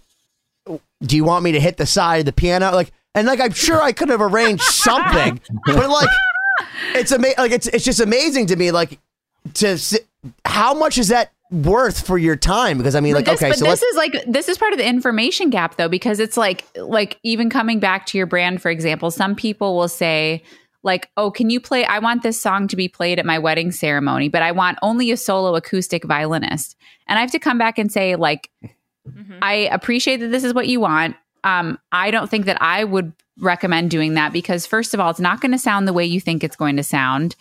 do you want me to hit the side of the piano? Like, and like I'm sure I could have arranged something, but like, it's amazing. like it's it's just amazing to me. Like, to si- how much is that worth for your time? Because I mean, like, this, okay, but so this is like this is part of the information gap though because it's like like even coming back to your brand for example some people will say like oh can you play i want this song to be played at my wedding ceremony but i want only a solo acoustic violinist. And i have to come back and say like i appreciate that this is what you want. Um, i don't think that i would recommend doing that because first of all it's not going to sound the way you think it's going to sound.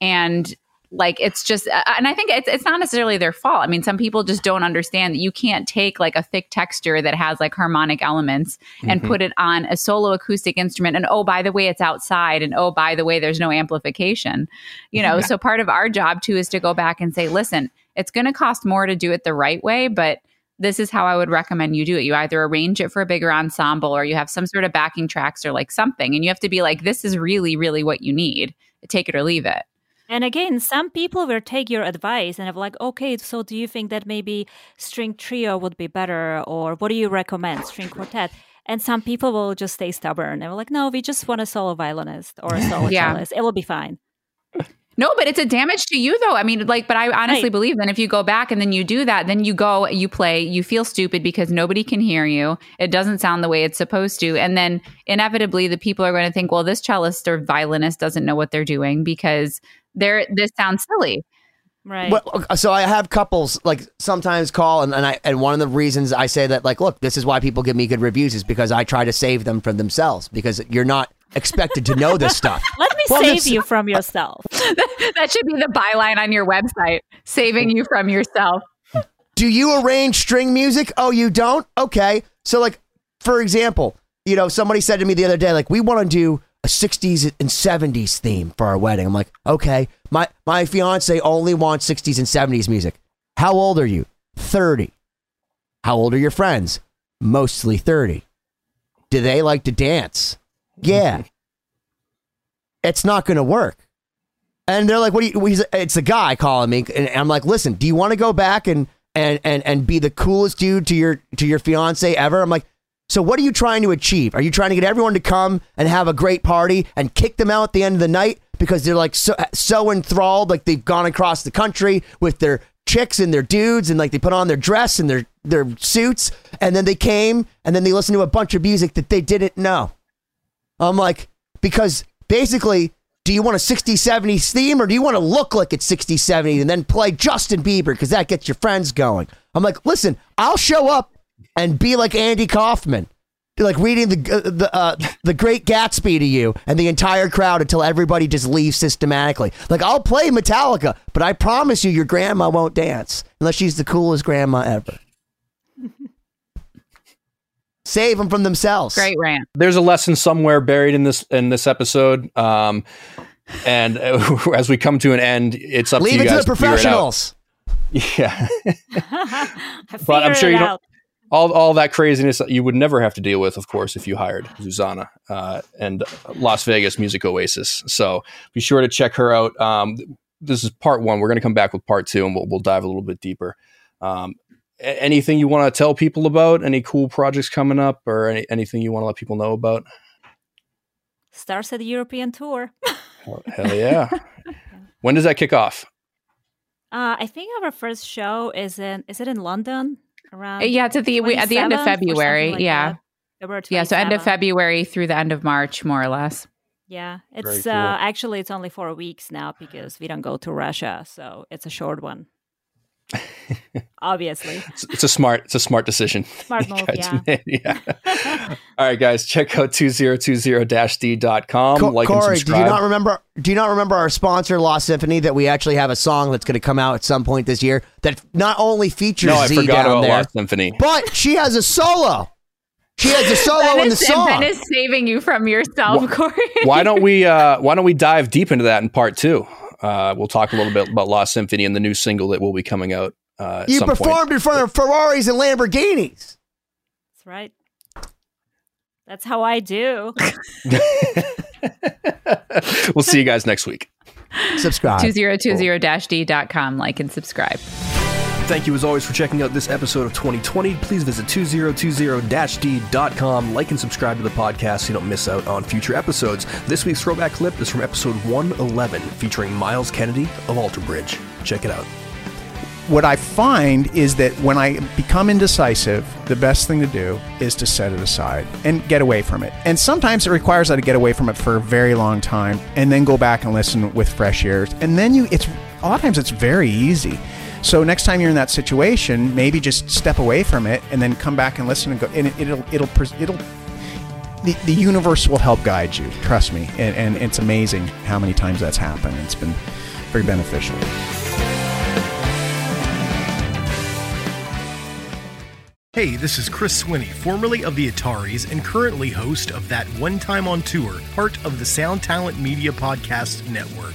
And like it's just uh, and i think it's, it's not necessarily their fault i mean some people just don't understand that you can't take like a thick texture that has like harmonic elements and put it on a solo acoustic instrument and oh by the way it's outside and oh by the way there's no amplification you know so part of our job too is to go back and say listen it's going to cost more to do it the right way but this is how I would recommend you do it. You either arrange it for a bigger ensemble or you have some sort of backing tracks or like something. And you have to be like, this is really, really what you need. Take it or leave it. And again, some people will take your advice and have like, okay, so do you think that maybe string trio would be better, or what do you recommend, string quartet? And some people will just stay stubborn and we're like, no, we just want a solo violinist or a [LAUGHS] solo Yeah. cellist. It will be fine. No, but it's a damage to you though. I mean, like, but I honestly Right. believe that if you go back and then you do that, then you go, you play, you feel stupid because nobody can hear you. It doesn't sound the way it's supposed to. And then inevitably the people are going to think, well, this cellist or violinist doesn't know what they're doing because they're, this sounds silly. Right. Well, so I have couples like sometimes call, and, and I and one of the reasons I say that, like, look, this is why people give me good reviews is because I try to save them from themselves because you're not expected to know this stuff. [LAUGHS] Let me Well, save that's- you from yourself. [LAUGHS] that should be the byline on your website, saving you from yourself. Do you arrange string music? Oh, you don't? Okay. So, like, for example, you know, somebody said to me the other day, like, we want to do a 60s and 70s theme for our wedding. I'm like, okay. My my fiance only wants 60s and 70s music. How old are you? 30. How old are your friends? Mostly 30. Do they like to dance? Yeah. [LAUGHS] it's not going to work. And they're like, "What do you?" He's, it's a guy calling me, and I'm like, "Listen, do you want to go back and and and and be the coolest dude to your to your fiance ever?" I'm like, "So what are you trying to achieve? Are you trying to get everyone to come and have a great party and kick them out at the end of the night because they're like so so enthralled, like they've gone across the country with their chicks and their dudes, and like they put on their dress and their their suits, and then they came and then they listened to a bunch of music that they didn't know." I'm like, because basically, do you want a 60 70 theme or do you want to look like it's 60 70 and then play Justin Bieber because that gets your friends going? I'm like, listen, I'll show up and be like Andy Kaufman, be like reading the uh, the uh, the Great Gatsby to you and the entire crowd until everybody just leaves systematically. Like I'll play Metallica, but I promise you, your grandma won't dance unless she's the coolest grandma ever. [LAUGHS] Save them from themselves. Great rant. there's a lesson somewhere buried in this in this episode. Um, and uh, [LAUGHS] as we come to an end, it's up Leave to you it to guys the to it out. professionals. [LAUGHS] Yeah, but I'm sure it you don't. out. All, all that craziness you would never have to deal with, of course, if you hired Zuzana uh, and Las Vegas Music Oasis. So be sure to check her out. Um, this is part one. We're going to come back with part two, and we'll, we'll dive a little bit deeper. Um, anything you want to tell people about? Any cool projects coming up, or any, anything you want to let people know about? Starts at the European tour. Hell, hell yeah! when does that kick off? Uh, I think our first show is in is it in London around yeah, it's at the we, at the end of 27th or something February. like yeah, that. Yeah. So end of February through the end of March, more or less. Yeah, it's cool. uh, actually it's only four weeks now because we don't go to Russia, so it's a short one. [LAUGHS] Obviously, It's, it's a smart, it's a smart decision. [LAUGHS] Smart you move, guys yeah. yeah. [LAUGHS] All right, guys, check out 2020-d.com. Co- like Cory, and do you not remember? Do you not remember our sponsor, Lost Symphony, that we actually have a song that's going to come out at some point this year that not only features no, I Z forgot down about there, Lost Symphony. but she has a solo. She has a solo Ben in the is, song. Ben is saving you from yourself, Wha- Cory. why don't we uh, why don't we dive deep into that in part two? Uh, we'll talk a little bit about Lost Symphony and the new single that will be coming out. Uh, at you some performed in front of Ferraris and Lamborghinis. that's right. That's how I do. [LAUGHS] we'll see you guys next week. Subscribe. 2020-d.com. Like and subscribe. Thank you as always for checking out this episode of 2020. Please visit 2020-d.com, like and subscribe to the podcast so you don't miss out on future episodes. This week's throwback clip is from episode 111 featuring Myles Kennedy of Alter Bridge. Check it out. what I find is that when I become indecisive, the best thing to do is to set it aside and get away from it. And sometimes it requires that I get away from it for a very long time and then go back and listen with fresh ears. And then you, it's a lot of times it's very easy. So next time you're in that situation, maybe just step away from it and then come back and listen and go. And it, it'll it'll it'll the, the universe will help guide you. Trust me. And, and it's amazing how many times that's happened. It's been very beneficial. Hey, this is Chris Swinney, formerly of the Ataris and currently host of That One Time on Tour, part of the Sound Talent Media Podcast Network.